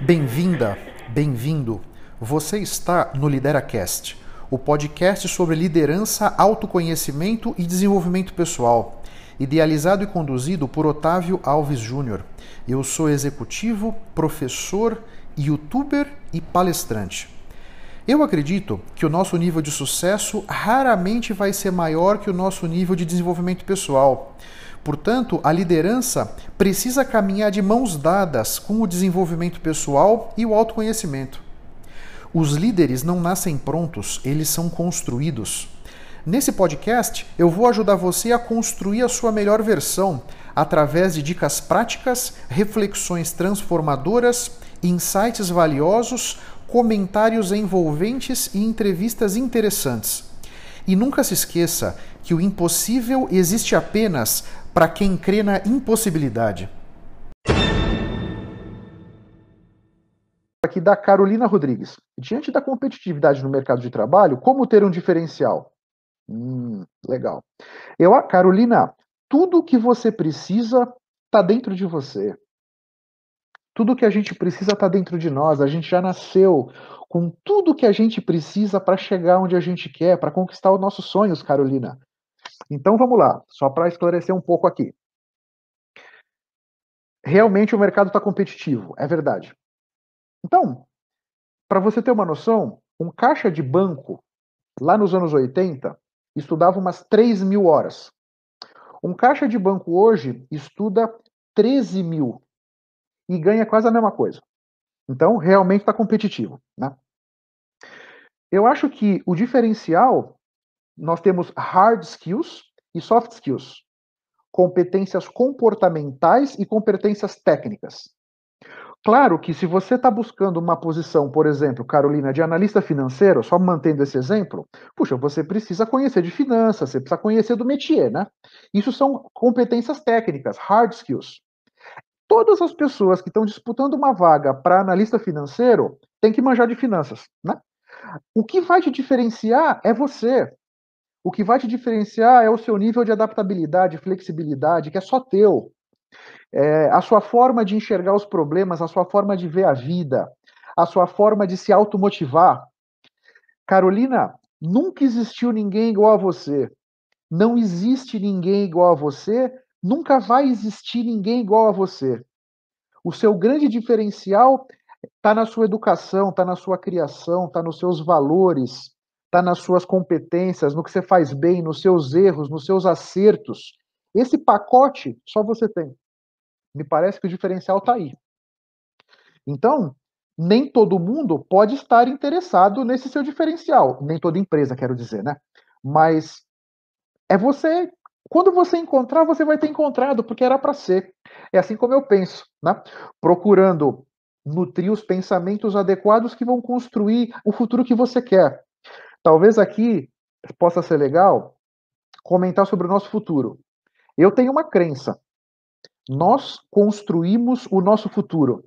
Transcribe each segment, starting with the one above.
Bem-vinda, bem-vindo. Você está no LideraCast, o podcast sobre liderança, autoconhecimento e desenvolvimento pessoal, idealizado e conduzido por Otávio Alves Júnior. Eu sou executivo, professor, youtuber e palestrante. Eu acredito que o nosso nível de sucesso raramente vai ser maior que o nosso nível de desenvolvimento pessoal. Portanto, a liderança precisa caminhar de mãos dadas com o desenvolvimento pessoal e o autoconhecimento. Os líderes não nascem prontos, eles são construídos. Nesse podcast, eu vou ajudar você a construir a sua melhor versão através de dicas práticas, reflexões transformadoras, insights valiosos, comentários envolventes e entrevistas interessantes. E nunca se esqueça que o impossível existe apenas para quem crê na impossibilidade. Aqui da Carolina Rodrigues. Diante da competitividade no mercado de trabalho, como ter um diferencial? Hum, legal. Eu, Carolina, tudo que você precisa está dentro de você. Tudo que a gente precisa está dentro de nós. A gente já nasceu com tudo que a gente precisa para chegar onde a gente quer, para conquistar os nossos sonhos, Carolina. Então vamos lá, só para esclarecer um pouco aqui. Realmente o mercado está competitivo, é verdade. Então, para você ter uma noção, um caixa de banco, lá nos anos 80, estudava umas 3 mil horas. Um caixa de banco hoje estuda 13 mil e ganha quase a mesma coisa. Então, realmente está competitivo. Né? Eu acho que o diferencial nós temos hard skills e soft skills, competências comportamentais e competências técnicas. Claro que se você está buscando uma posição, por exemplo, Carolina, de analista financeiro, só mantendo esse exemplo, puxa, você precisa conhecer de finanças, você precisa conhecer do métier, né? Isso são competências técnicas, hard skills. Todas as pessoas que estão disputando uma vaga para analista financeiro têm que manjar de finanças, né? O que vai te diferenciar é você. O que vai te diferenciar é o seu nível de adaptabilidade, flexibilidade, que é só teu. É, a sua forma de enxergar os problemas, a sua forma de ver a vida, a sua forma de se automotivar. Carolina, nunca existiu ninguém igual a você. Não existe ninguém igual a você, nunca vai existir ninguém igual a você. O seu grande diferencial está na sua educação, está na sua criação, está nos seus valores, está nas suas competências, no que você faz bem, nos seus erros, nos seus acertos. Esse pacote só você tem. Me parece que o diferencial está aí. Então, nem todo mundo pode estar interessado nesse seu diferencial. Nem toda empresa, quero dizer, né? Mas é você. Quando você encontrar, você vai ter encontrado, porque era para ser. É assim como eu penso, né? Procurando nutrir os pensamentos adequados que vão construir o futuro que você quer. Talvez aqui possa ser legal comentar sobre o nosso futuro. Eu tenho uma crença. Nós construímos o nosso futuro.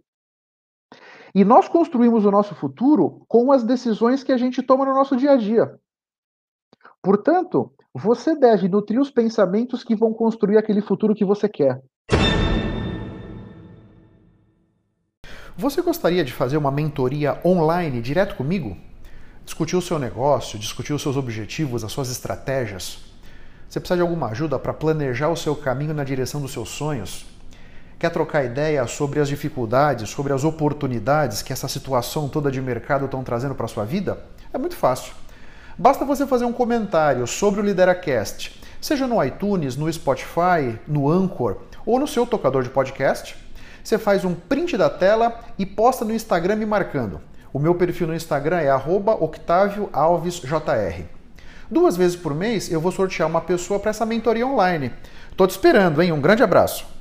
E nós construímos o nosso futuro com as decisões que a gente toma no nosso dia a dia. Portanto, você deve nutrir os pensamentos que vão construir aquele futuro que você quer. Você gostaria de fazer uma mentoria online direto comigo? discutir o seu negócio, discutir os seus objetivos, as suas estratégias. Você precisa de alguma ajuda para planejar o seu caminho na direção dos seus sonhos? Quer trocar ideia sobre as dificuldades, sobre as oportunidades que essa situação toda de mercado estão trazendo para a sua vida? É muito fácil. Basta você fazer um comentário sobre o LideraCast, seja no iTunes, no Spotify, no Anchor ou no seu tocador de podcast. Você faz um print da tela e posta no Instagram me marcando. O meu perfil no Instagram é @octavioalvesjr. Duas vezes por mês eu vou sortear uma pessoa para essa mentoria online. Tô te esperando, hein? Um grande abraço.